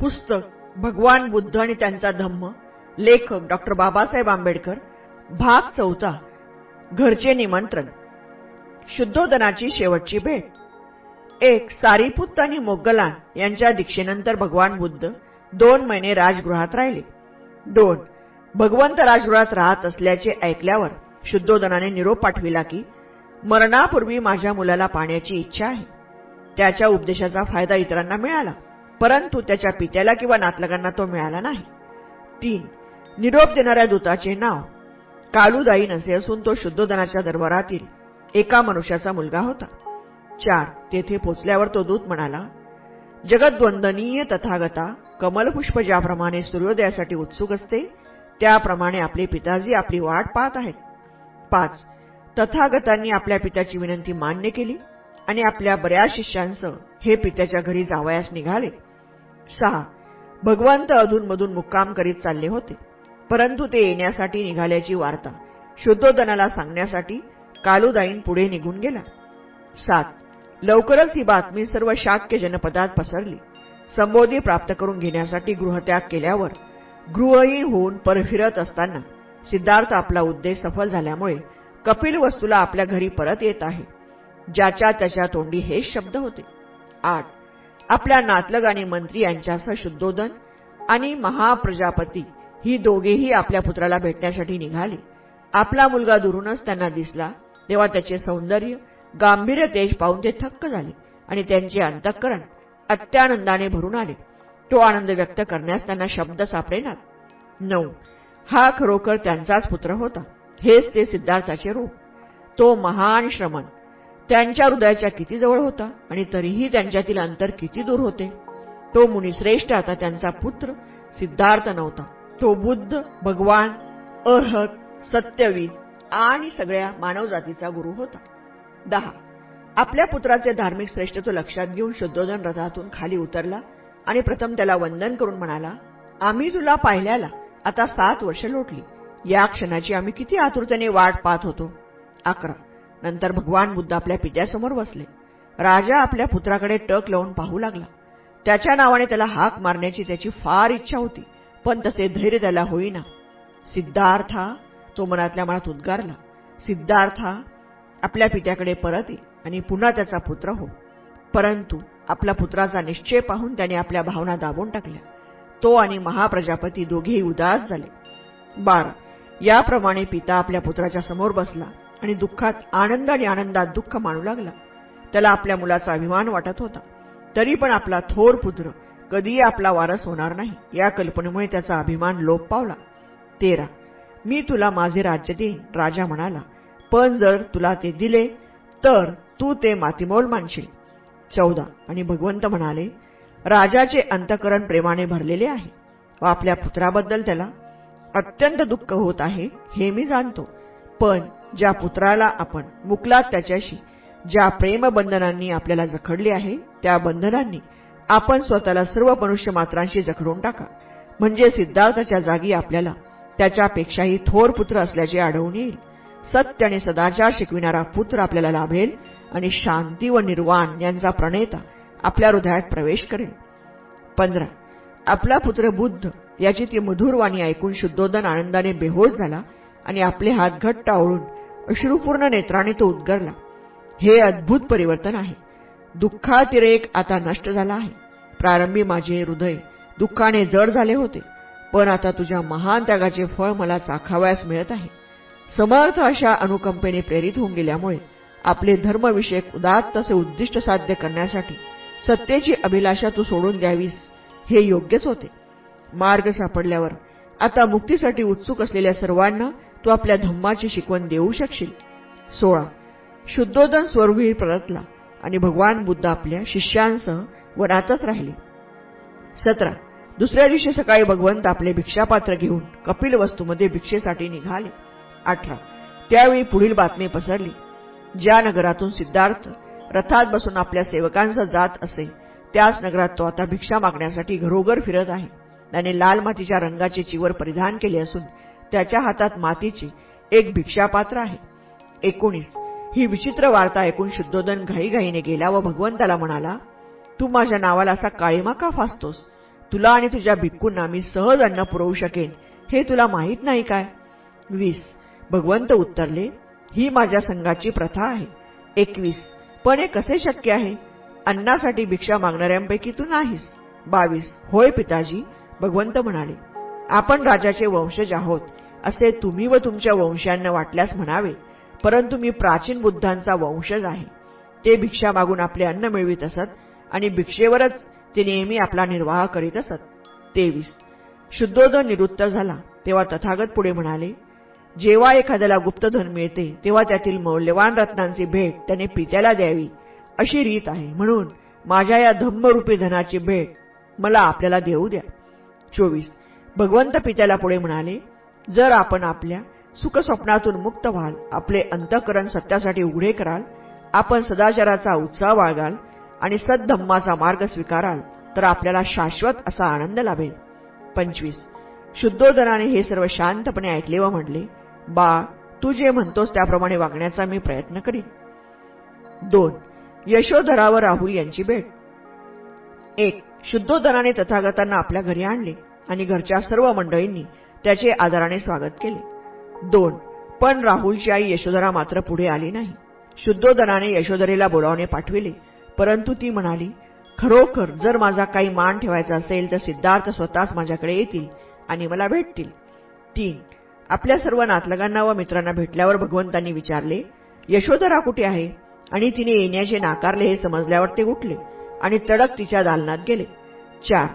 पुस्तक भगवान बुद्ध आणि त्यांचा धम्म लेखक डॉक्टर बाबासाहेब आंबेडकर भाग चौथा घरचे निमंत्रण. शुद्धोदनाची शेवटची भेट. एक सारीपुत्त आणि मोगलान यांच्या दीक्षेनंतर भगवान बुद्ध दोन महिने राजगृहात राहिले. दोन भगवंत राजगृहात राहत असल्याचे ऐकल्यावर शुद्धोदनाने निरोप पाठविला की मरणापूर्वी माझ्या मुलाला पाण्याची इच्छा आहे. त्याच्या उपदेशाचा फायदा इतरांना मिळाला. परंतु त्याच्या पित्याला किंवा नातलगांना तो मिळाला नाही. तीन निरोप देणाऱ्या दूताचे नाव. कालुदाईन असे असून तो शुद्धोदनाच्या दरबारातील एका मनुष्याचा मुलगा होता. चार तेथे पोचल्यावर तो दूत म्हणाला जगद्वंदनीय तथागता कमलपुष्प ज्याप्रमाणे सूर्योदयासाठी उत्सुक असते त्याप्रमाणे आपले पिताजी आपली वाट पाहत आहेत. पाच तथागतांनी आपल्या पित्याची विनंती मान्य केली आणि आपल्या बऱ्याच शिष्यांसह हे पित्याच्या घरी जावयास निघाले. सहा भगवंत अधूनमधून मुक्काम करीत चालले होते. परंतु ते येण्यासाठी निघाल्याची वार्ता शुद्धोदनाला सांगण्यासाठी कालुदाईन पुढे निघून गेला. सात लवकरच ही बातमी सर्व शाक्य जनपदात पसरली. संबोधी प्राप्त करून घेण्यासाठी गृहत्याग केल्यावर गृहहीन होऊन परफिरत असताना सिद्धार्थ आपला उद्देश सफल झाल्यामुळे कपिल वस्तूला आपल्या घरी परत येत आहे ज्याच्या त्याच्या तोंडी हेच शब्द होते. आठ. आपल्या नातलग आणि मंत्री यांच्यासह शुद्धोदन आणि महाप्रजापती ही दोघेही आपल्या पुत्राला भेटण्यासाठी निघाले. आपला मुलगा दुरूनच त्यांना दिसला. तेव्हा त्याचे सौंदर्य गांभीर्य तेज पाहून ते थक्क झाले आणि त्यांचे अंतःकरण अत्यानंदाने भरून आले. तो आनंद व्यक्त करण्यास त्यांना शब्द सापडेनात नऊ. हा खरोखर त्यांचाच पुत्र होता. हेच ते सिद्धार्थाचे रूप. तो महान श्रमण त्यांच्या हृदयाच्या किती जवळ होता आणि तरीही त्यांच्यातील अंतर किती दूर होते? तो मुनिश्रेष्ठ आता त्यांचा पुत्र सिद्धार्थ नव्हता. तो बुद्ध भगवान अर्हत सत्यवीत आणि सगळ्या मानवजातीचा गुरु होता. दहा. आपल्या पुत्राचे धार्मिक श्रेष्ठत्व लक्षात घेऊन शुद्धोधन रथातून खाली उतरला आणि प्रथम त्याला वंदन करून म्हणाला आम्ही तुला पाहिल्याला आता सात वर्ष लोटली. या क्षणाची आम्ही किती आतुरतेने वाट पाहत होतो. अकरा. नंतर भगवान बुद्ध आपल्या पित्यासमोर बसले. राजा आपल्या पुत्राकडे टक लावून पाहू लागला. त्याच्या नावाने त्याला हाक मारण्याची त्याची फार इच्छा होती पण तसे धैर्य त्याला होईना. सिद्धार्था तो मनातल्या मनात उद्गारला. सिद्धार्था आपल्या पित्याकडे परत ये आणि पुन्हा त्याचा पुत्र हो. परंतु आपल्या पुत्राचा निश्चय पाहून त्याने आपल्या भावना दाबून टाकल्या. तो आणि महाप्रजापती दोघेही उदास झाले. बारा याप्रमाणे पिता आपल्या पुत्राच्या समोर बसला. आणि दुःखात आनंद आणि आनंदात दुःख मानू लागला. त्याला आपल्या मुलाचा अभिमान वाटत होता. तरी पण आपला थोर पुत्र कधीही आपला वारस होणार नाही. या कल्पनेमुळे त्याचा अभिमान लोप पावला. तेरा मी तुला माझे राज्य देईन राजा म्हणाला. पण जर तुला ते दिले तर तू ते मातीमोल मानशील. चौदा आणि भगवंत म्हणाले राजाचे अंतकरण प्रेमाने भरलेले आहे. व आपल्या पुत्राबद्दल त्याला अत्यंत दुःख होत आहे हे मी जाणतो. पण ज्या पुत्राला आपण मुकलात त्याच्याशी ज्या प्रेमबंधनांनी आपल्याला जखडले आहे त्या बंधनांनी आपण स्वतःला सर्व मनुष्य मात्रांशी जखडून टाका. म्हणजे सिद्धार्थाच्या जागी आपल्याला त्याच्यापेक्षाही थोर पुत्र असल्याचे आढळून येईल. सत्य आणि सदाचार शिकविणारा पुत्र आपल्याला लाभेल आणि शांती व निर्वाण यांचा प्रणेता आपल्या हृदयात प्रवेश करेल. पंधरा. आपला पुत्र बुद्ध याची ती मधुरवाणी ऐकून शुद्धोदन आनंदाने बेहोश झाला आणि आपले हात घट्ट आवळून अश्रुपूर्ण नेत्राने तो उद्गरला. हे अद्भुत परिवर्तन आहे. दुःखातिरेक आता नष्ट झाला आहे. प्रारंभी माझे हृदय दुःखाने जड झाले होते. पण आता तुझ्या महान त्यागाचे फळ मला चाखावयास मिळत आहे. समर्थ अशा अनुकंपेने प्रेरित होऊन गेल्यामुळे आपले धर्मविषयक उदात्त असे उद्दिष्ट साध्य करण्यासाठी सत्तेची अभिलाषा तू सोडून द्यावीस हे योग्यच होते. मार्ग सापडल्यावर आता मुक्तीसाठी उत्सुक असलेल्या सर्वांना तू आपल्या धम्माची शिकवण देऊ शकशील. सोळा. शुद्धोदन स्वरूपी परतला आणि भगवान बुद्ध आपल्या शिष्यांसह वनातच राहिले. सतरा. दुसऱ्या दिवशी सकाळी भगवंत आपले भिक्षापात्र घेऊन कपिल वस्तूमध्ये भिक्षेसाठी निघाले. अठरा. त्यावेळी पुढील बातमी पसरली. ज्या नगरातून सिद्धार्थ रथात बसून आपल्या सेवकांचा जात असे त्याच नगरात तो आता भिक्षा मागण्यासाठी घरोघर फिरत आहे. त्याने लाल मातीच्या रंगाचे चिवर परिधान केले असून त्याच्या हातात मातीची एक भिक्षापात्र आहे. एकोणीस. ही विचित्र वार्ता ऐकून शुद्धोदन घाईघाईने गेला व भगवंताला म्हणाला तू माझ्या नावाला असा काळीमा का फासतोस? तुला आणि तुझ्या भिक्कूंना मी सहज अन्न पुरवू शकेन हे तुला माहीत नाही काय? वीस. भगवंत उत्तरले ही माझ्या संघाची प्रथा आहे. एकवीस. पण हे कसे शक्य आहे? अन्नासाठी भिक्षा मागणाऱ्यांपैकी तू नाहीस. बावीस. होय पिताजी भगवंत म्हणाले आपण राजाचे वंशज आहोत. असे तुम्ही व तुमच्या वंशांना वाटल्यास म्हणावे. परंतु मी प्राचीन बुद्धांचा वंशज आहे. ते भिक्षा मागून आपले अन्न मिळवित असत आणि भिक्षेवरच ते नेहमी आपला निर्वाह करीत असत. तेवीस. शुद्धोदन निरुत्तर झाला तेव्हा तथागत पुढे म्हणाले जेव्हा एखाद्याला गुप्तधन मिळते तेव्हा त्यातील मौल्यवान रत्नांची भेट त्याने पित्याला द्यावी. अशी रीत आहे. म्हणून माझ्या या धम्मरूपी धनाची भेट मला आपल्याला देऊ द्या. चोवीस. भगवंत पित्याला पुढे म्हणाले जर आपण आपल्या सुखस्वप्नातून मुक्त व्हाल आपले अंतकरण सत्यासाठी उघडे कराल आपण सदाचाराचा उत्साह बाळगाल आणि सद्धम्माचा मार्ग स्वीकाराल तर आपल्याला शाश्वत असा आनंद लाभेल. पंचवीस. शुद्धोदनाने हे सर्व शांतपणे ऐकले व म्हणले बा तू जे म्हणतोस त्याप्रमाणे वागण्याचा मी प्रयत्न करीन. दोन. यशोधरा व राहुल यांची भेट. एक. शुद्धोदनाने तथागतांना आपल्या घरी आणले आणि घरच्या सर्व मंडळींनी त्याचे आदराने स्वागत केले. दोन पण राहुलची आई यशोधरा मात्र पुढे आली नाही. शुद्धोदनाने यशोधरेला बोलावणे पाठविले. परंतु ती म्हणाली खरोखर जर माझा काही मान ठेवायचा असेल तर सिद्धार्थ स्वतःच माझ्याकडे येतील आणि मला भेटतील. तीन आपल्या सर्व नातलगांना व मित्रांना भेटल्यावर भगवंतांनी विचारले यशोधरा कुठे आहे? आणि तिने येण्याचे नाकारले हे समजल्यावर ते उठले आणि तडक तिच्या दालनात गेले. चार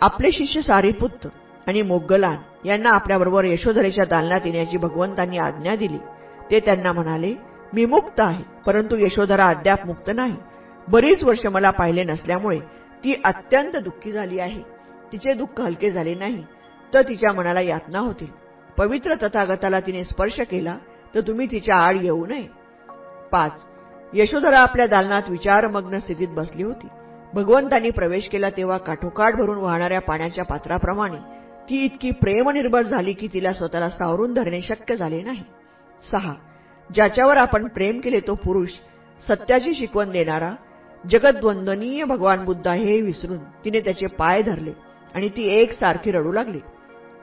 आपले शिष्य सारीपुत्र आणि मोगलान यांना आपल्याबरोबर यशोधरेच्या दालनात येण्याची भगवंतांनी आज्ञा दिली. ते त्यांना म्हणाले मी मुक्त आहे परंतु यशोधरा अद्याप मुक्त नाही. बरीच वर्ष मला पाहिले नसल्यामुळे ती अत्यंत दुःखी झाली आहे. तिचे दुःख हलके झाले नाही तर तिच्या मनाला यातना होतील पवित्र तथागताला तिने स्पर्श केला तर तुम्ही तिच्या आड येऊ नये. पाच. यशोधरा आपल्या दालनात विचारमग्न स्थितीत बसली होती. भगवंतांनी प्रवेश केला तेव्हा काठोकाठ भरून वाहणाऱ्या पाण्याच्या पात्राप्रमाणे ती इतकी प्रेमनिर्भर झाली की तिला स्वतःला सावरून धरणे शक्य झाले नाही. सहा. ज्याच्यावर आपण प्रेम केले तो पुरुष सत्याची शिकवण देणारा जगद्वंदनीय भगवान बुद्ध हे विसरून तिने त्याचे पाय धरले आणि ती एक सारखी रडू लागली.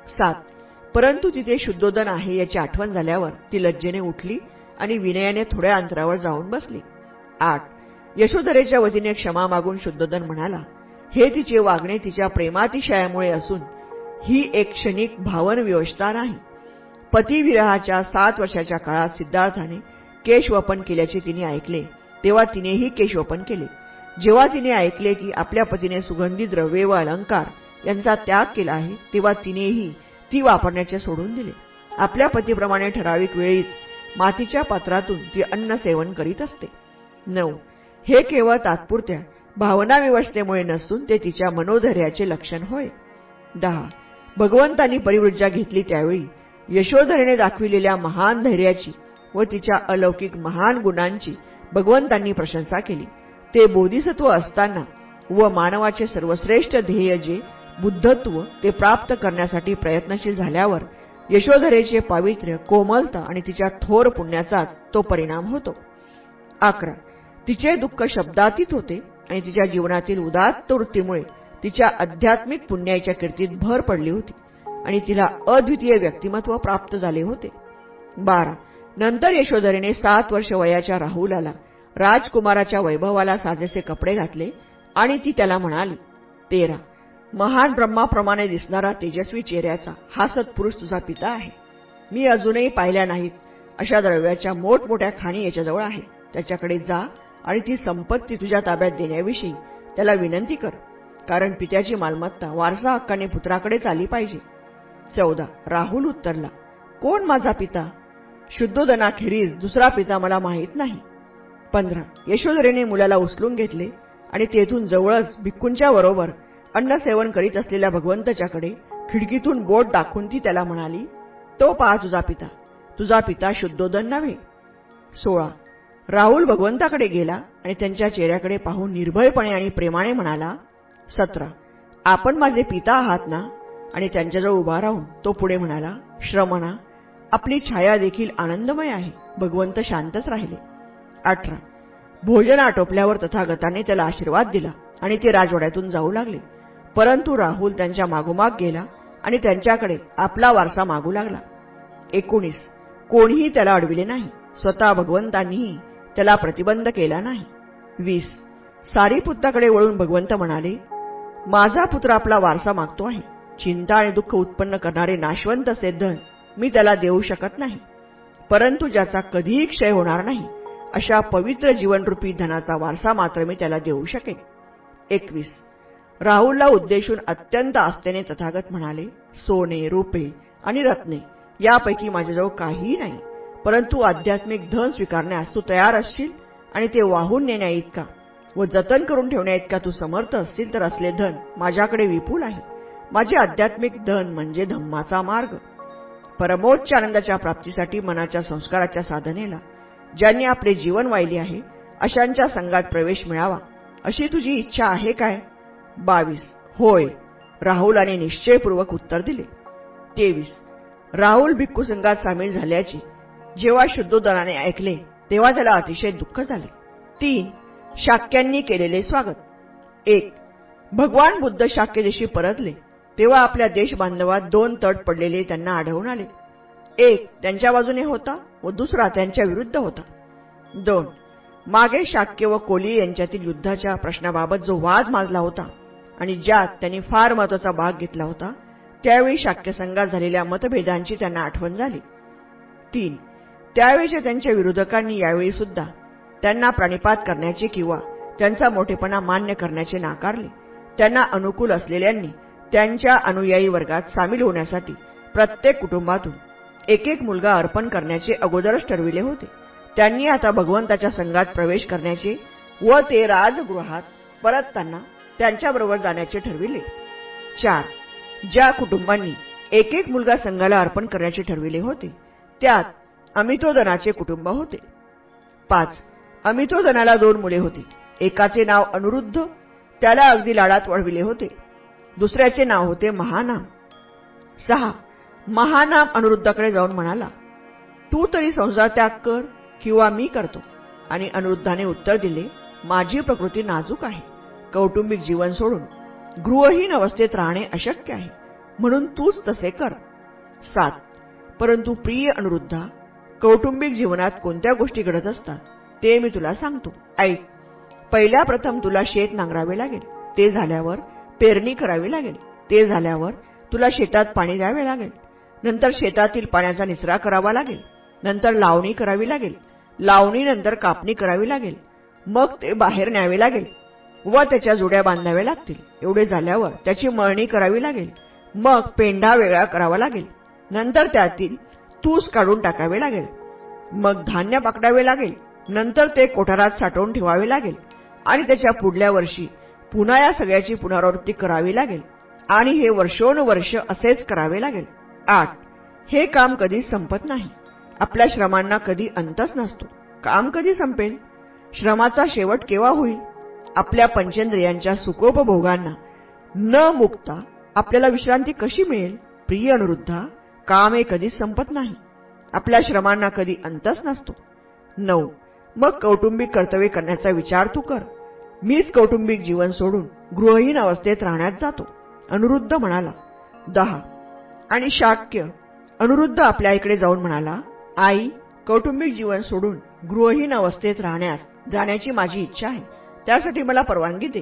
सात. परंतु तिथे शुद्धोदन आहे याची आठवण झाल्यावर ती लज्जेने उठली आणि विनयाने थोड्या अंतरावर जाऊन बसली. आठ. यशोधरेच्या वतीने क्षमा मागून शुद्धोदन म्हणाला हे तिचे वागणे तिच्या प्रेमातिशयामुळे असून ही एक क्षणिक भावन व्यवस्था नाही. पतिविरहाच्या सात वर्षाच्या काळात सिद्धार्थाने केशवपन केल्याचे तिने ऐकले. तेव्हा तिनेही केशवपन केले. जेव्हा तिने ऐकले की आपल्या पतीने सुगंधी द्रव्ये व अलंकार यांचा त्याग केला आहे तेव्हा तिनेही ती वापरण्याचे सोडून दिले. आपल्या पतीप्रमाणे ठराविक वेळीच मातीच्या पात्रातून ती अन्न सेवन करीत असते. नऊ. हे केवळ तात्पुरत्या भावना व्यवस्थेमुळे नसून ते तिच्या मनोधैर्याचे लक्षण होय. दहा. भगवंतांनी परिवृज्जा घेतली त्यावेळी. यशोधरेने दाखविलेल्या महान धैर्याची व तिच्या अलौकिक महान गुणांची भगवंतांनी प्रशंसा केली. ते बोधिसत्व असताना व मानवाचे सर्वश्रेष्ठ ध्येय जे बुद्धत्व ते प्राप्त करण्यासाठी प्रयत्नशील झाल्यावर यशोधरेचे पावित्र्य कोमलता आणि तिच्या थोर पुण्याचाच तो परिणाम होतो. अकरा. तिचे दुःख शब्दातीत होते आणि तिच्या जीवनातील उदात्त वृत्तीमुळे तिच्या आध्यात्मिक पुण्याच्या कीर्तीत भर पडली होती आणि तिला अद्वितीय व्यक्तिमत्व प्राप्त झाले होते. बारा. नंतर यशोधरेने सात वर्ष वयाच्या राहुलाला राजकुमाराच्या वैभवाला साजेसे कपडे घातले आणि ती त्याला म्हणाली तेरा. महान ब्रह्माप्रमाणे दिसणारा तेजस्वी चेहऱ्याचा हा सत्पुरुष तुझा पिता आहे. मी अजूनही पाहिल्या नाहीत. अशा द्रव्याच्या मोठमोठ्या खाणी याच्याजवळ आहे. त्याच्याकडे जा आणि ती संपत्ती तुझ्या ताब्यात देण्याविषयी त्याला विनंती कर. कारण पित्याची मालमत्ता वारसा हक्काने पुत्राकडेच आली पाहिजे. चौदा राहुल उत्तरला कोण माझा पिता? शुद्धोदनाखेरीज दुसरा पिता मला माहीत नाही. पंधरा यशोधरेने मुलाला उचलून घेतले आणि तेथून जवळच भिक्कूंच्या बरोबर अन्न सेवन करीत असलेल्या भगवंताच्याकडे खिडकीतून बोट दाखवून ती त्याला म्हणाली तो पहा तुझा पिता. तुझा पिता शुद्धोदन नव्हे. सोळा राहुल भगवंताकडे गेला आणि त्यांच्या चेहऱ्याकडे पाहून निर्भयपणे आणि प्रेमाने म्हणाला सतरा. आपण माझे पिता आहात ना? आणि त्यांच्याजवळ उभा राहून तो पुढे म्हणाला श्रमणा आपली छाया देखील आनंदमय आहे. भगवंत शांतच राहिले. अठरा. भोजन आटोपल्यावर तथागताने त्याला आशीर्वाद दिला आणि ते राजवाड्यातून जाऊ लागले. परंतु राहुल त्यांच्या मागोमाग गेला आणि त्यांच्याकडे आपला वारसा मागू लागला. एकोणीस. कोणीही त्याला अडविले नाही. स्वतः भगवंतांनीही त्याला प्रतिबंध केला नाही. वीस. सारी पुत्राकडे वळून भगवंत म्हणाले माझा पुत्र आपला वारसा मागतो आहे. चिंता आणि दुःख उत्पन्न करणारे नाशवंत असे धन मी त्याला देऊ शकत नाही. परंतु ज्याचा कधीही क्षय होणार नाही अशा पवित्र जीवनरूपी धनाचा वारसा मात्र मी त्याला देऊ शकेन. एकवीस. राहुलला उद्देशून अत्यंत आस्थेने तथागत म्हणाले सोने रुपे आणि रत्ने यापैकी माझ्याजवळ काहीही नाही परंतु आध्यात्मिक धन स्वीकारण्यास तू तयार असशील आणि ते वाहून नेण्या इतका व जतन करून ठेवण्या इतका तू समर्थ असतील तर असले धन माझ्याकडे विपुल आहे. माझे आध्यात्मिक धन म्हणजे धम्माचा मार्ग. परमोच्च आनंदाच्या प्राप्तीसाठी मनाच्या संस्काराच्या साधनेला ज्यांनी आपले जीवन वाहिले आहे अशांच्या संघात प्रवेश मिळावा अशी तुझी इच्छा आहे काय? बावीस. होय. राहुलाने निश्चयपूर्वक उत्तर दिले. तेवीस. राहुल भिक्खू संघात सामील झाल्याची जेव्हा शुद्धोदनाने ऐकले तेव्हा त्याला अतिशय दुःख झाले. तीन. शाक्यांनी केलेले स्वागत. एक भगवान बुद्ध शाक्यदेशी परतले. तेव्हा आपल्या देशबांधवात दोन तट पडलेले त्यांना आढळून आले. एक त्यांच्या बाजूने होता व दुसरा त्यांच्या विरुद्ध होता. दोन मागे शाक्य व कोली यांच्यातील युद्धाच्या प्रश्नाबाबत जो वाद माजला होता आणि ज्यात त्यांनी फार महत्त्वाचा भाग घेतला होता त्यावेळी शाक्य संघात झालेल्या मतभेदांची त्यांना आठवण झाली. तीन त्यावेळीच्या त्यांच्या विरोधकांनी यावेळी सुद्धा त्यांना प्राणिपात करण्याचे किंवा त्यांचा मोठेपणा मान्य करण्याचे नाकारले. त्यांना अनुकूल असलेल्यांनी त्यांच्या अनुयायी वर्गात सामील होण्यासाठी प्रत्येक कुटुंबातून एक एक मुलगा अर्पण करण्याचे अगोदरच ठरविले होते. त्यांनी आता भगवंताच्या संघात प्रवेश करण्याचे व ते राजगृहात परतताना त्यांच्याबरोबर जाण्याचे ठरविले. चार. ज्या कुटुंबांनी एक एक मुलगा संघाला अर्पण करण्याचे ठरविले होते त्यात अमितोदनाचे कुटुंब होते. पाच. अमितोदनाला दोन मुले होती. एकाचे नाव अनुरुद्ध त्याला अगदी लाडात वळविले होते. दुसऱ्याचे नाव होते महानाम. सहा महानाम अनुरुद्धाकडे जाऊन म्हणाला तू तरी संसार त्याग कर किंवा मी करतो. आणि अनुरुद्धाने उत्तर दिले माझी प्रकृती नाजूक आहे. कौटुंबिक जीवन सोडून गृहहीन अवस्थेत राहणे अशक्य आहे. म्हणून तूच तसे कर. सात परंतु प्रिय अनुरुद्धा कौटुंबिक जीवनात कोणत्या गोष्टी घडत असतात? ते मी तुला सांगतो. ऐक. पहिल्या प्रथम तुला शेत नांगरावे लागेल. ते झाल्यावर पेरणी करावी लागेल. ते झाल्यावर तुला शेतात पाणी द्यावे लागेल. नंतर शेतातील पाण्याचा निचरा करावा लागेल. नंतर लावणी करावी लागेल. लावणीनंतर कापणी करावी लागेल. मग ते बाहेर न्यावे लागेल व त्याच्या जुड्या बांधाव्या लागतील. एवढे झाल्यावर त्याची मळणी करावी लागेल. मग पेंढा वेगळा करावा लागेल. नंतर त्यातील तूस काढून टाकावे लागेल. मग धान्य पकडावे लागेल. नंतर ते कोठारात साठवून ठेवावे लागेल. आणि त्याच्या पुढल्या वर्षी पुन्हा या सगळ्याची पुनरावृत्ती करावी लागेल. आणि हे वर्षोनुवर्ष असेच करावे लागेल. आठ. हे काम कधीच संपत नाही. आपल्या श्रमांना कधी अंतच नसतो. काम कधी संपेल? श्रमाचा शेवट केव्हा होईल? आपल्या पंचेंद्रियांच्या सुखोपभोगांना न मुक्ता आपल्याला विश्रांती कशी मिळेल? प्रिय अनुरुद्धा काम हे कधीच संपत नाही. आपल्या श्रमांना कधी अंतच नसतो. नऊ. मग कौटुंबिक कर्तव्य करण्याचा विचार तू कर. मीच कौटुंबिक जीवन सोडून गृहहीन अवस्थेत राहण्यात जातो. अनुरुद्ध म्हणाला दहा. आणि शाक्य. अनुरुद्ध आपल्या इकडे जाऊन म्हणाला आई कौटुंबिक जीवन सोडून गृहहीन अवस्थेत राहण्यास जाण्याची माझी इच्छा आहे. त्यासाठी मला परवानगी दे.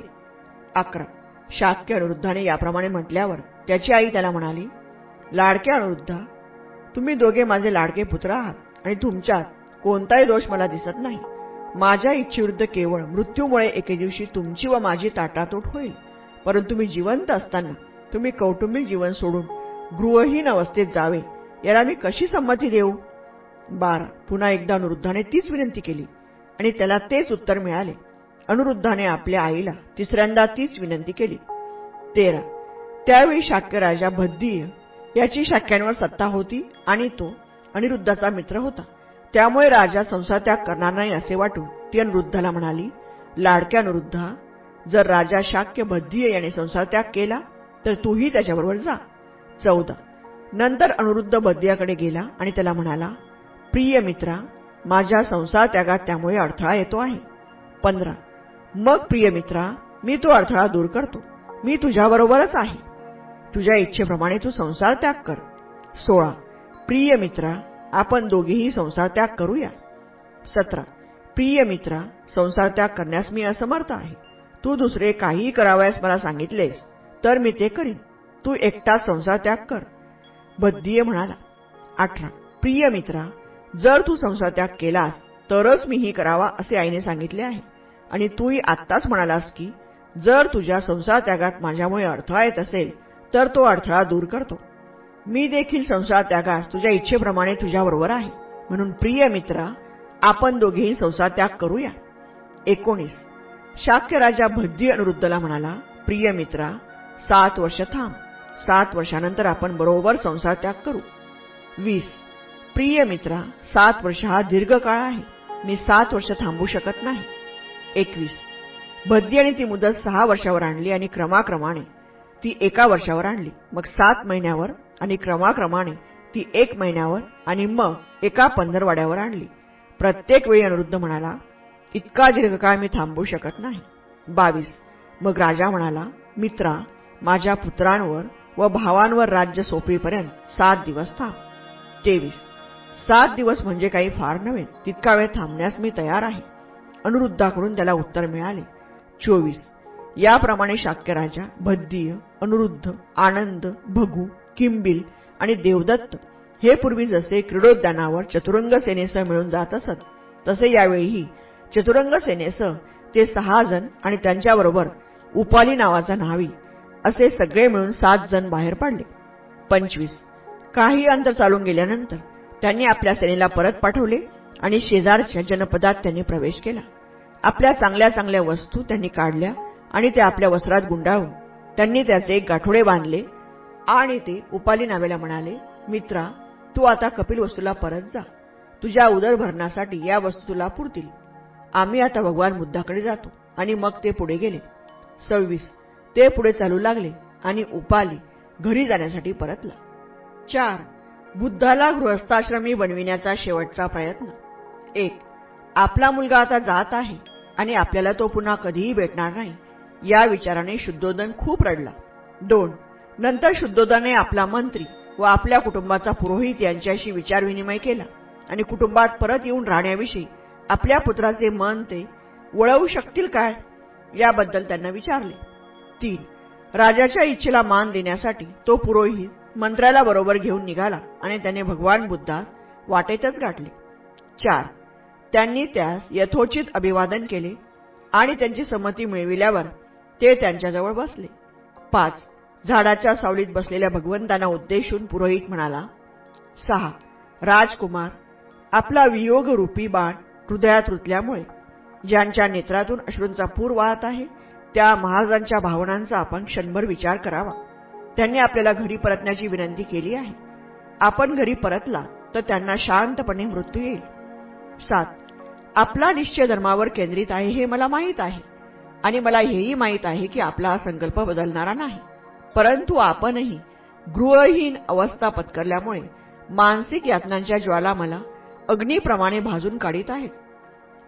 अकरा. शाक्य अनुरुद्धाने याप्रमाणे म्हटल्यावर त्याची आई त्याला म्हणाली लाडक्या अनुरुद्धा तुम्ही दोघे माझे लाडके पुत्र आहात आणि तुमच्यात कोणताही दोष मला दिसत नाही. माझ्या इच्छेविरुद्ध केवळ मृत्यूमुळे एके दिवशी तुमची व माझी ताटातूट होईल. परंतु मी जिवंत असताना तुम्ही कौटुंबिक जीवन सोडून गृहहीन अवस्थेत जावे याला मी कशी संमती देऊ? बारा. पुन्हा एकदा अनुरुद्धाने तीच विनंती केली आणि त्याला तेच उत्तर मिळाले. अनुरुद्धाने आपल्या आईला तिसऱ्यांदा तीच विनंती केली. तेरा. त्यावेळी शाक्य राजा भद्दीय याची शाक्यांवर सत्ता होती आणि तो अनिरुद्धाचा मित्र होता. त्यामुळे राजा संसात्याग करणार नाही असे वाटून ती अनुरुद्धाला म्हणाली लाडक्या अनुरुद्धा जर राजा शाक्य बद्धीय याने संसारत्याग केला तर तूही त्याच्याबरोबर जा. चौदा. नंतर अनुरुद्ध बद्धियाकडे गेला आणि त्याला म्हणाला प्रिय मित्रा माझ्या संसार त्यागात त्यामुळे अडथळा येतो आहे. पंधरा. मग प्रिय मित्रा मी तो अडथळा दूर करतो. मी तुझ्याबरोबरच आहे. तुझ्या इच्छेप्रमाणे तू संसार त्याग कर. सोळा. प्रिय मित्रा आपण दोघेही संसार त्याग करूया. सतरा प्रिय मित्रा संसार त्याग करण्यास मी असमर्थ आहे. तू दुसरे काहीही करावयास मला सांगितलेस तर मी ते करीन. तू एकटा संसार त्याग कर. बद्दीय म्हणाला अठरा प्रिय मित्रा जर तू संसार त्याग केलास तरच मीही करावा असे आईने सांगितले आहे. आणि तूही आत्ताच म्हणालास की जर तुझ्या संसार त्यागात माझ्यामुळे अडथळा येत असेल तर तो अडथळा दूर करतो. मी देखील संसार त्यागास. तुझ्या इच्छेप्रमाणे तुझ्याबरोबर आहे. म्हणून प्रिय मित्रा आपण दोघेही संसार त्याग करूया. एकोणीस. शाक्य राजा भद्दी अनुरुद्धला म्हणाला प्रिय मित्रा सात वर्ष थांब. सात वर्षानंतर आपण बरोबर संसार त्याग करू. वीस. प्रिय मित्रा सात वर्ष हा दीर्घ काळ आहे. मी सात वर्ष थांबू शकत नाही. एकवीस. भद्दी आणि ती मुदत सहा वर्षावर आणली आणि क्रमाक्रमाने ती एका वर्षावर आणली. मग सात महिन्यावर आणि क्रमाक्रमाने ती एक महिन्यावर आणि मग एका पंधरवाड्यावर आणली. प्रत्येक वेळी अनुरुद्ध म्हणाला इतका दीर्घकाळ मी थांबू शकत नाही. बावीस. मग राजा म्हणाला मित्रा माझ्या पुत्रांवर व भावांवर राज्य सोपीपर्यंत सात दिवस थांब. तेवीस. सात दिवस म्हणजे काही फार नव्हे तितका वेळ थांबण्यास मी तयार आहे. अनुरुद्धाकडून त्याला उत्तर मिळाले. चोवीस. याप्रमाणे शाक्यराजा भद्दीय अनुरुद्ध आनंद भगू किंबिल आणि देवदत्त हे पूर्वी जसे क्रीडोद्यानावर चतुरंग सेनेसह मिळून जात असत तसे यावेळीही चतुरंग सेनेसह ते सहा जण आणि त्यांच्याबरोबर उपाली नावाचा न्हावी असे सगळे मिळून सात जण बाहेर पडले. पंचवीस. काही अंतर चालून गेल्यानंतर त्यांनी आपल्या सेनेला परत पाठवले आणि शेजारच्या जनपदात त्यांनी प्रवेश केला. आपल्या चांगल्या चांगल्या वस्तू त्यांनी काढल्या आणि त्या आपल्या वस्त्रात गुंडाळून त्यांनी त्याचे गाठोडे बांधले आणि ते उपाली नावेला म्हणाले मित्रा तू आता कपिल वस्तूला परत जा. तुझ्या उदरभरणासाठी या वस्तू तुला पुरतील. आम्ही आता भगवान बुद्धाकडे जातो आणि मग ते पुढे गेले. सव्वीस. ते पुढे चालू लागले आणि उपाली घरी जाण्यासाठी परतला. चार. बुद्धाला गृहस्थाश्रमी बनविण्याचा शेवटचा प्रयत्न. एक. आपला मुलगा आता जात आहे आणि आपल्याला तो पुन्हा कधीही भेटणार नाही. या विचाराने शुद्धोदन खूप रडला. दोन. नंतर शुद्धोदाने आपला मंत्री व आपल्या कुटुंबाचा पुरोहित यांच्याशी विचारविनिमय केला आणि कुटुंबात परत येऊन राहण्याविषयी आपल्या पुत्राचे मन ते वळवू शकतील काय याबद्दल त्यांना विचारले. तीन राजाच्या इच्छेला मान देण्यासाठी तो पुरोहित मंत्र्याला बरोबर घेऊन निघाला आणि त्याने भगवान बुद्धास वाटेतच गाठले. चार त्यांनी त्यास यथोचित अभिवादन केले आणि त्यांची संमती मिळविल्यावर ते त्यांच्याजवळ बसले. पाच झाडाच्या सावलीत बसलेल्या भगवंतांना उद्देशून पुरोहित म्हणाला सहा राजकुमार आपला वियोगरूपी बाण हृदयात रुतल्यामुळे ज्यांच्या नेत्रातून अश्रूंचा पूर वाहत आहे त्या महाराजांच्या भावनांचा आपण क्षणभर विचार करावा. त्यांनी आपल्याला घरी परतण्याची विनंती केली आहे. आपण घरी परतला तर त्यांना शांतपणे मृत्यू येईल. सात आपला निश्चय धर्मावर केंद्रित आहे हे मला माहीत आहे. आणि मला हेही माहीत आहे की आपला हा संकल्प बदलणारा नाही. परंतु आपणही गृहहीन अवस्था पत्करल्यामुळे मानसिक यातनांच्या ज्वाला मला अग्निप्रमाणे भाजून काढीत आहेत.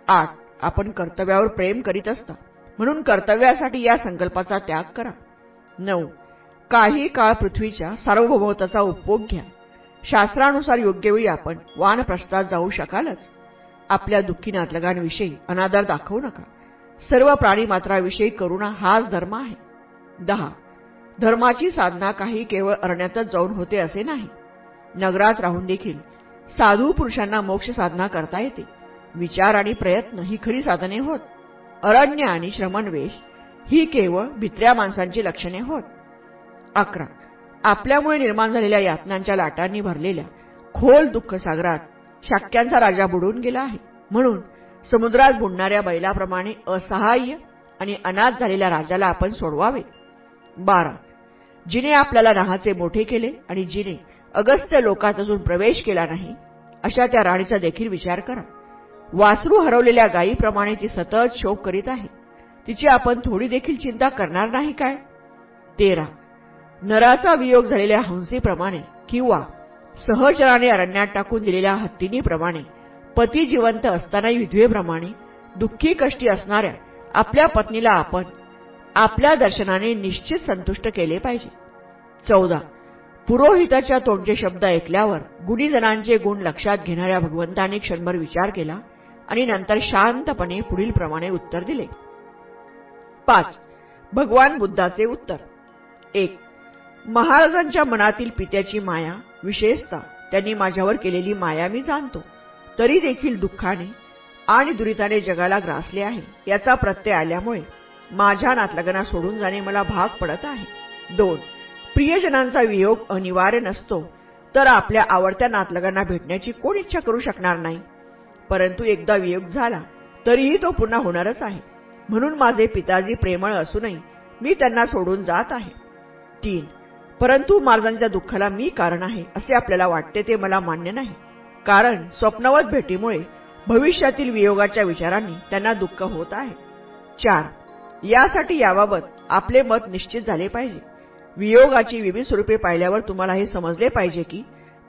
आठ आपण कर्तव्यावर प्रेम करीत असता म्हणून कर्तव्यासाठी या संकल्पाचा त्याग करा. नऊ. काही काळ पृथ्वीच्या सार्वभौमत्वाचा उपभोग घ्या. शास्त्रानुसार योग्य वेळी आपण वानप्रस्थात जाऊ शकालच. आपल्या दुःखी नातलगांविषयी अनादर दाखवू नका. सर्व प्राणीमात्राविषयी करुणा हाच धर्म आहे. दहा. धर्माची साधना काही केवळ अरण्यातच जाऊन होते असे नाही. नगरात राहून देखील साधू पुरुषांना मोक्ष साधना करता येते. विचार आणि प्रयत्न ही खरी साधने होत. अरण्य आणि श्रमणवेश ही केवळ भित्र्या माणसांची लक्षणे होत. अकरा. आपल्यामुळे निर्माण झालेल्या यातनांच्या लाटांनी भरलेल्या खोल दुःख सागरात शाक्यांचा राजा बुडून गेला आहे. म्हणून समुद्रात बुडणाऱ्या बैलाप्रमाणे असहाय्य आणि अनाथ झालेल्या राजाला आपण सोडवावे. बारा. जिने आपल्याला राहाचे मोठे केले आणि जिने अगस्त्य लोकात अजून प्रवेश केला नाही अशा त्या राणीचा देखील विचार करा. वासरू हरवलेल्या गायीप्रमाणे ती सतत शोक करीत आहे. तिची आपण थोडी देखील चिंता करणार नाही काय? तेरा. नराचा वियोग झालेल्या हंसीप्रमाणे किंवा सहजराने अरण्यात टाकून दिलेल्या हत्तीनीप्रमाणे पती जिवंत असतानाही विधवेप्रमाणे दुःखी कष्टी असणाऱ्या आपल्या पत्नीला आपण आपल्या दर्शनाने निश्चित संतुष्ट केले पाहिजे. चौदा. पुरोहिताच्या तोंडचे शब्द ऐकल्यावर गुणीजनांचे गुण लक्षात घेणाऱ्या भगवंतांनी क्षणभर विचार केला आणि नंतर शांतपणे पुढील प्रमाणे उत्तर दिले. पाच. भगवान बुद्धाचे उत्तर. एक. महाराजांच्या मनातील पित्याची माया विशेषतः त्यांनी माझ्यावर केलेली माया मी जाणतो. तरी देखील दुःखाने आणि दुरिताने जगाला ग्रासले आहे याचा प्रत्यय आल्यामुळे माझ्या नातलगना सोडून जाणे मला भाग पडत आहे. दोन प्रियजनांचा वियोग अनिवार्य नसतो तर आपल्या आवडत्या नातलगांना भेटण्याची कोण इच्छा करू शकणार नाही? परंतु एकदा वियोग झाला तरीही तो पुन्हा होणारच आहे. म्हणून माझे पिताजी प्रेमळ असूनही मी त्यांना सोडून जात आहे. तीन परंतु महाराजांच्या दुःखाला मी कारण आहे असे आपल्याला वाटते ते मला मान्य नाही. कारण स्वप्नवत भेटीमुळे भविष्यातील वियोगाच्या विचारांनी त्यांना दुःख होत आहे. चार यासाठी याबाबत आपले मत निश्चित झाले पाहिजे. वियोगाची विविध स्वरूपे पाहिल्यावर तुम्हाला हे समजले पाहिजे की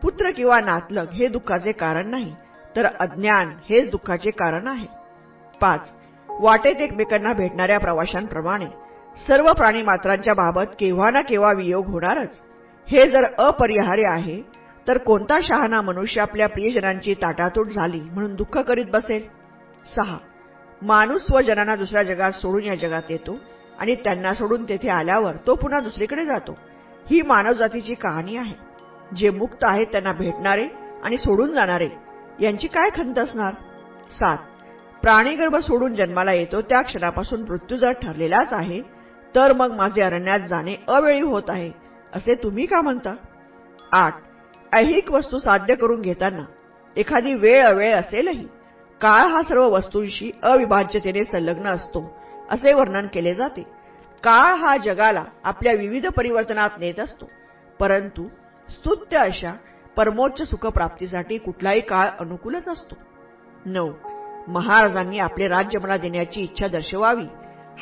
पुत्र किंवा नातलग हे दुःखाचे कारण नाही तर अज्ञान हेच दुःखाचे कारण आहे. पाच वाटेत एकमेकांना भेटणाऱ्या प्रवाशांप्रमाणे सर्व प्राणी मात्रांच्या बाबत केव्हा ना केव्हा वियोग होणारच. हे जर अपरिहार्य आहे तर कोणता शहाणा मनुष्य आपल्या प्रियजनांची ताटातूट झाली म्हणून दुःख करीत बसेल? सहा माणूस स्वजनांना दुसऱ्या जगात सोडून या जगात येतो आणि त्यांना सोडून तेथे आल्यावर तो पुन्हा दुसरीकडे जातो. ही मानवजातीची कहाणी आहे. जे मुक्त आहेत त्यांना भेटणारे आणि सोडून जाणारे यांची काय खंत असणार? सात. प्राणीगर्भ सोडून जन्माला येतो त्या क्षणापासून मृत्यू जर ठरलेलाच आहे. तर मग माझे अरण्यात जाणे अवेळी होत आहे असे तुम्ही का म्हणता? आठ. ऐहिक वस्तू साध्य करून घेताना एखादी वेळ अवेळ असेलही. काळ हा सर्व वस्तूंशी अविभाज्यतेने संलग्न असतो असे वर्णन केले जाते. काळ हा जगाला आपल्या विविध परिवर्तनात नेत असतो परंतु स्तुत्य अशा परमोच्च सुखप्राप्तीसाठी कुठलाही काळ अनुकूलच असतो. नऊ. महाराजांनी आपले राज्य मला देण्याची इच्छा दर्शवावी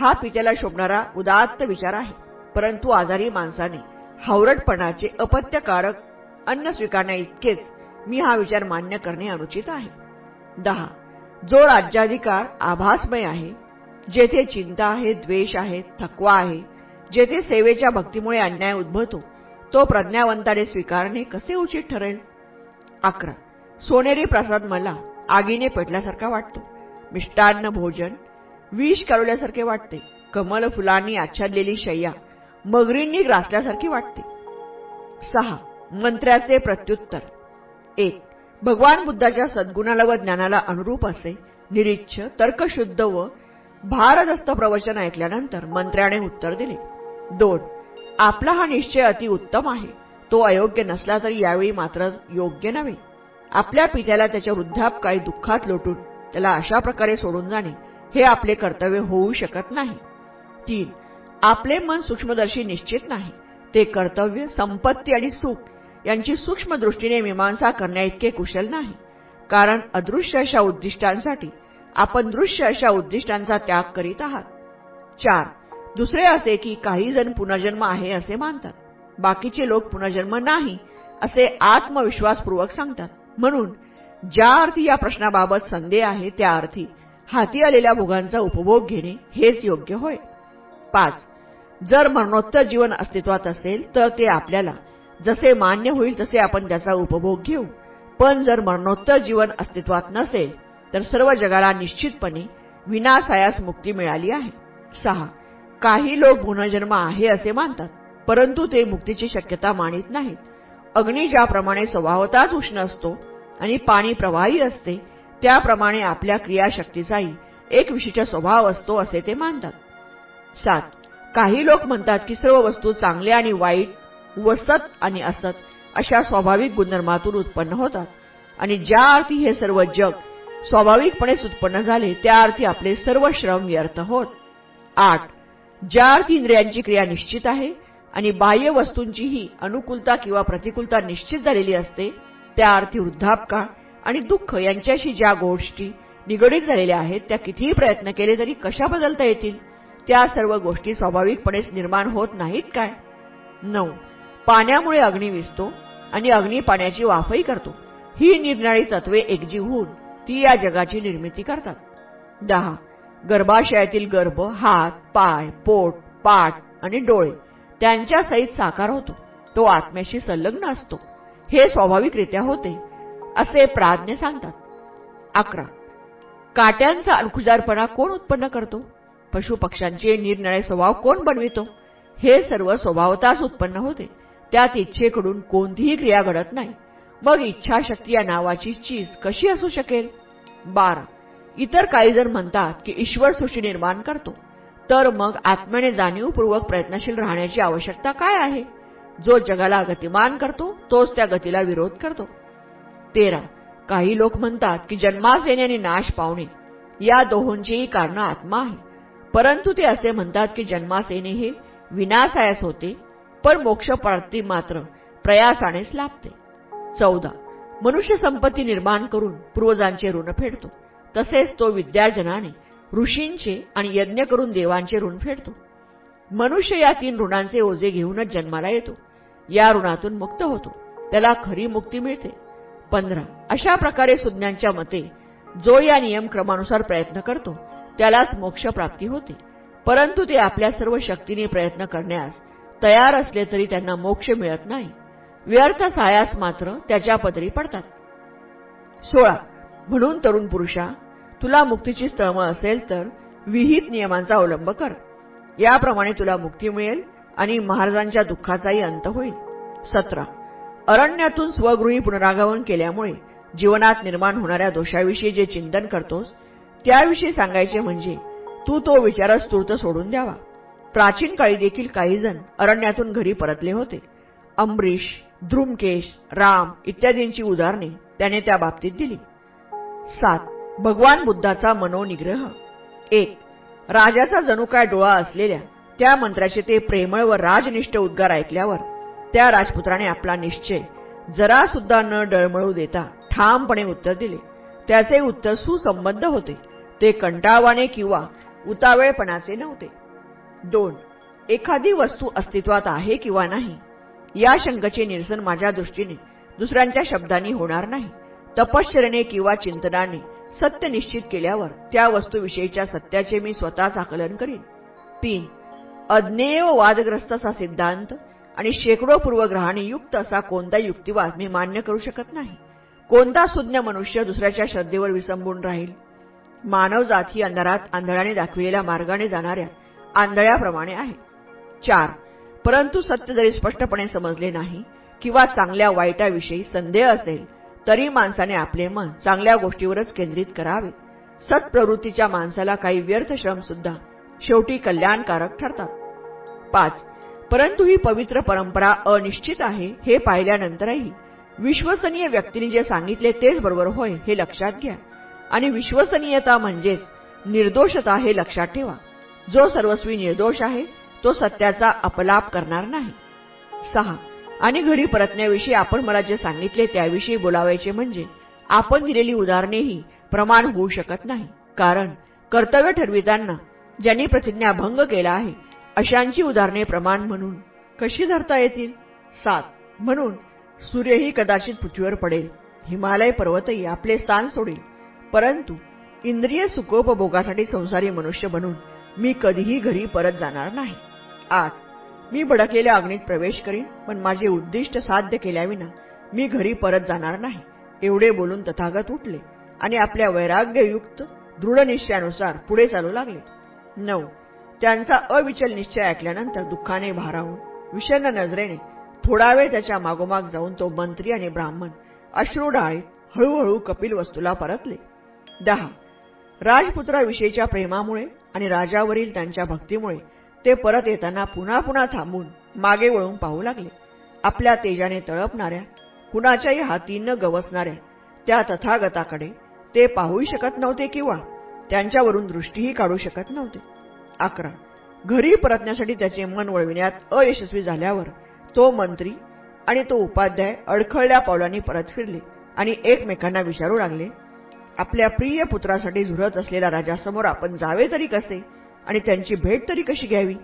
हा पित्याला शोभणारा उदात्त विचार आहे. परंतु आजारी माणसाने हावरटपणाचे अपत्यकारक अन्न स्वीकारण्या इतकेच मी हा विचार मान्य करणे अनुचित आहे. दहा. जो राज्याधिकार आभासमय आहे जेथे चिंता आहे द्वेष आहे थकवा आहे जेथे सेवेच्या भक्तीमुळे अन्याय उद्भवतो तो प्रज्ञावंताने स्वीकारणे कसे उचित ठरेल? अकरा. सोनेरी प्रसाद मला आगीने पेटल्यासारखा वाटतो. मिष्टान्न भोजन विष कालवल्यासारखे वाटते. कमल फुलांनी आच्छादलेली शय्या मगरींनी ग्रासल्यासारखी वाटते. सहा. मंत्र्याचे प्रत्युत्तर. एक. भगवान बुद्धाच्या सद्गुणाला व ज्ञानाला अनुरूप असे निरीच्छ तर्कशुद्ध व भारदस्त प्रवचन ऐकल्यानंतर मंत्र्याने उत्तर दिले दोन आपला हा निश्चय अतिउत्तम आहे. तो अयोग्य नसला तरी यावेळी मात्र योग्य नव्हे. आपल्या पित्याला त्याच्या वृद्धापकाळी दुःखात लोटून त्याला अशा प्रकारे सोडून जाणे हे आपले कर्तव्य होऊ शकत नाही. तीन आपले मन सूक्ष्मदर्शी निश्चित नाही. ते कर्तव्य संपत्ती आणि सुख यांची सूक्ष्म दृष्टीने मीमांसा करण्याइतके कुशल नाही. कारण अदृश्य अशा उद्दिष्टांसाठी आपण दृश्य अशा उद्दिष्टांचा त्याग करीत आहात. चार दुसरे असे की काही जण पुनर्जन्म आहे असे मानतात. बाकीचे लोक पुनर्जन्म नाही असे आत्मविश्वासपूर्वक सांगतात. म्हणून ज्या अर्थी या प्रश्नाबाबत संदेह आहे त्या अर्थी हाती आलेल्या भोगांचा उपभोग घेणे हेच योग्य होय. पाच जर मरणोत्तर जीवन अस्तित्वात असेल तर ते आपल्याला जसे मान्य होईल तसे आपण त्याचा उपभोग घेऊ. पण जर मरणोत्तर जीवन अस्तित्वात नसेल तर सर्व जगाला निश्चितपणे विनासायास मुक्ती मिळाली आहे. सहा. काही लोक पुनर्जन्म आहे असे मानतात परंतु ते मुक्तीची शक्यता मानित नाहीत. अग्नी ज्याप्रमाणे स्वभावताच उष्ण असतो आणि पाणी प्रवाही असते त्याप्रमाणे आपल्या क्रियाशक्तीचाही एक विशिष्ट स्वभाव असतो असे ते मानतात. सात. काही लोक म्हणतात की सर्व वस्तू चांगल्या आणि वाईट वसत आणि असत अशा स्वाभाविक गुणधर्मातून उत्पन्न होतात. आणि ज्या अर्थी हे सर्व जग स्वाभाविकपणेच उत्पन्न झाले त्या अर्थी आपले सर्व श्रम व्यर्थ होत. आठ ज्या अर्थी इंद्रियांची क्रिया निश्चित आहे आणि बाह्य वस्तूंचीही अनुकूलता किंवा प्रतिकूलता निश्चित झालेली असते त्या अर्थी वृद्धापकाळ आणि दुःख यांच्याशी ज्या गोष्टी निगडीत झालेल्या आहेत त्या कितीही प्रयत्न केले तरी कशा बदलता येतील? त्या सर्व गोष्टी स्वाभाविकपणेच निर्माण होत नाहीत काय? नऊ पाण्यामुळे अग्नी विसतो आणि अग्नी पाण्याची वाफही करतो. ही निर्णारी तत्वे एकजीव होऊन ती या जगाची निर्मिती करतात. दहा. गर्भाशयातील गर्भ हात पाय पोट पाठ आणि डोळे त्यांच्या सहित साकार होतो. तो आत्म्याशी संलग्न असतो. हे स्वाभाविकरित्या होते असे प्राज्ञ सांगतात. अकरा. काट्यांचा अणखुजारपणा कोण उत्पन्न करतो? पशुपक्ष्यांचे निरनिळे स्वभाव कोण बनवितो? हे सर्व स्वभावताच उत्पन्न होते. त्यात इच्छेकडून कोणतीही क्रिया घडत नाही. मग इच्छाशक्ती या नावाची चीज कशी असू शकेल? बारा. इतर काही जर म्हणतात की ईश्वर सृष्टी निर्माण करतो. तर मग आत्म्याने जाणीवपूर्वक प्रयत्नशील राहण्याची आवश्यकता काय आहे? जो जगाला गतिमान करतो तोच त्या गतीला विरोध करतो. तेरा. काही लोक म्हणतात की जन्मास येणे आणि नाश पावणे. या दोहोंचीही कारण आत्मा आहे. परंतु ते असे म्हणतात की जन्मास येणे हे विनाशायास होते पण मोक्षप्राप्ती मात्र प्रयासानेच लाभते. चौदा. मनुष्य संपत्ती निर्माण करून पूर्वजांचे ऋण फेडतो. तसेच तो विद्यार्जनाने ऋषींचे आणि यज्ञ करून देवांचे ऋण फेडतो. मनुष्य या तीन ऋणांचे ओझे घेऊनच जन्माला येतो. या ऋणातून मुक्त होतो. त्याला खरी मुक्ती मिळते. पंधरा. अशा प्रकारे सुज्ञांच्या मते जो या नियमक्रमानुसार प्रयत्न करतो त्यालाच मोक्षप्राप्ती होते. परंतु ते आपल्या सर्व शक्तीने प्रयत्न करण्यास तयार असले तरी त्यांना मोक्ष मिळत नाही. व्यर्थ सायास मात्र त्याच्या पदरी पडतात. सोळा. म्हणून तरुण पुरुषा तुला मुक्तीची स्थळम असेल तर विहित नियमांचा अवलंब कर. याप्रमाणे तुला मुक्ती मिळेल आणि महाराजांच्या दुःखाचाही अंत होईल. सतरा. अरण्यातून स्वगृही पुनरागमन केल्यामुळे जीवनात निर्माण होणाऱ्या दोषाविषयी जे चिंतन करतोस त्याविषयी सांगायचे म्हणजे तू तो विचारच तूर्त सोडून द्यावा. प्राचीन काळी देखील काही जण अरण्यातून घरी परतले होते. अंबरीश ध्रुमकेश राम इत्यादींची उदाहरणे त्याने त्या बाबतीत दिली. सात भगवान बुद्धाचा मनोनिग्रह. एक राजाचा जणू काय डोळा असलेल्या त्या मंत्राचे ते प्रेमळ व राजनिष्ठ उद्गार ऐकल्यावर त्या राजपुत्राने आपला निश्चय जरा सुद्धा न डळमळू देता ठामपणे उत्तर दिले. त्याचे उत्तर सुसंबद्ध होते. ते कंटाळवाने किंवा उतावेळपणाचे नव्हते. दोन. एखादी वस्तू अस्तित्वात आहे किंवा नाही या शंकेचे निरसन माझ्या दृष्टीने दुसऱ्यांच्या शब्दांनी होणार नाही. तपश्चरणे किंवा चिंतनाने सत्य निश्चित केल्यावर त्या वस्तूविषयीच्या सत्याचे मी स्वतःच आकलन करीन. तीन. अज्ञेय वादग्रस्त असा सिद्धांत आणि शेकडो पूर्वग्रहाने युक्त असा कोणता युक्तिवाद मी मान्य करू शकत नाही. कोणता सुज्ञ मनुष्य दुसऱ्याच्या श्रद्धेवर विसंबून राहील? मानवजात ही अंधारात आंधळाने दाखविलेल्या मार्गाने जाणाऱ्या आंधळ्याप्रमाणे आहे. चार परंतु सत्य जरी स्पष्टपणे समजले नाही किंवा चांगल्या वाईटाविषयी संदेह असेल तरी माणसाने आपले मन चांगल्या गोष्टीवरच केंद्रित करावे. सत्प्रवृत्तीच्या माणसाला काही व्यर्थ श्रम सुद्धा शेवटी कल्याणकारक ठरतात. पाच परंतु ही पवित्र परंपरा अनिश्चित आहे हे पाहिल्यानंतरही विश्वसनीय व्यक्तीने जे सांगितले तेच बरोबर होय हे लक्षात घ्या. आणि विश्वसनीयता म्हणजेच निर्दोषता हे लक्षात ठेवा. जो सर्वस्वी निर्दोष आहे तो सत्याचा अपलाप करणार नाही. सहा. आणि घरी परतण्याविषयी आपण मला जे सांगितले त्याविषयी बोलावायचे म्हणजे आपण दिलेली उदाहरणेही प्रमाण होऊ शकत नाही. कारण कर्तव्य ठरविताना ज्यांनी प्रतिज्ञाभंग केला आहे अशांची उदाहरणे प्रमाण म्हणून कशी धरता येतील? सात. म्हणून सूर्यही कदाचित पृथ्वीवर पडेल. हिमालय पर्वतही आपले स्थान सोडेल. परंतु इंद्रिय सुखोपभोगासाठी संसारी मनुष्य बनून मी कधीही घरी परत जाणार नाही. आठ मी भडकलेल्या अग्नीत प्रवेश करीन पण माझे उद्दिष्ट साध्य केल्याविना मी घरी परत जाणार नाही. एवढे बोलून तथागत उठले आणि आपल्या वैराग्ययुक्त दृढ निश्चयानुसार पुढे चालू लागले. नऊ त्यांचा अविचल निश्चय ऐकल्यानंतर दुःखाने भारावून विषन्न नजरेने थोडा वेळ त्याच्या मागोमाग जाऊन तो मंत्री आणि ब्राह्मण अश्रू डाळीत हळूहळू कपिल वस्तूला परतले. दहा राजपुत्राविषयीच्या प्रेमामुळे आणि राजावरील त्यांच्या भक्तीमुळे ते परत येताना पुन्हा पुन्हा थांबून मागे वळून पाहू लागले. आपल्या तेजाने तळपणाऱ्या कुणाच्याही हाती न गवसणाऱ्या त्या तथागताकडे ते पाहूही शकत नव्हते किंवा त्यांच्यावरून दृष्टीही काढू शकत नव्हते. अकरा. घरी परतण्यासाठी त्याचे मन वळविण्यात अयशस्वी झाल्यावर तो मंत्री आणि तो उपाध्याय अडखळल्या पावलांनी परत फिरले आणि एकमेकांना विचारू लागले आपल्या प्रिय पुत्रासाठी झुरत असलेल्या राजासमोर आपण जावे तरी कसे? आणि त्यांची भेट तरी कशी घ्यावी?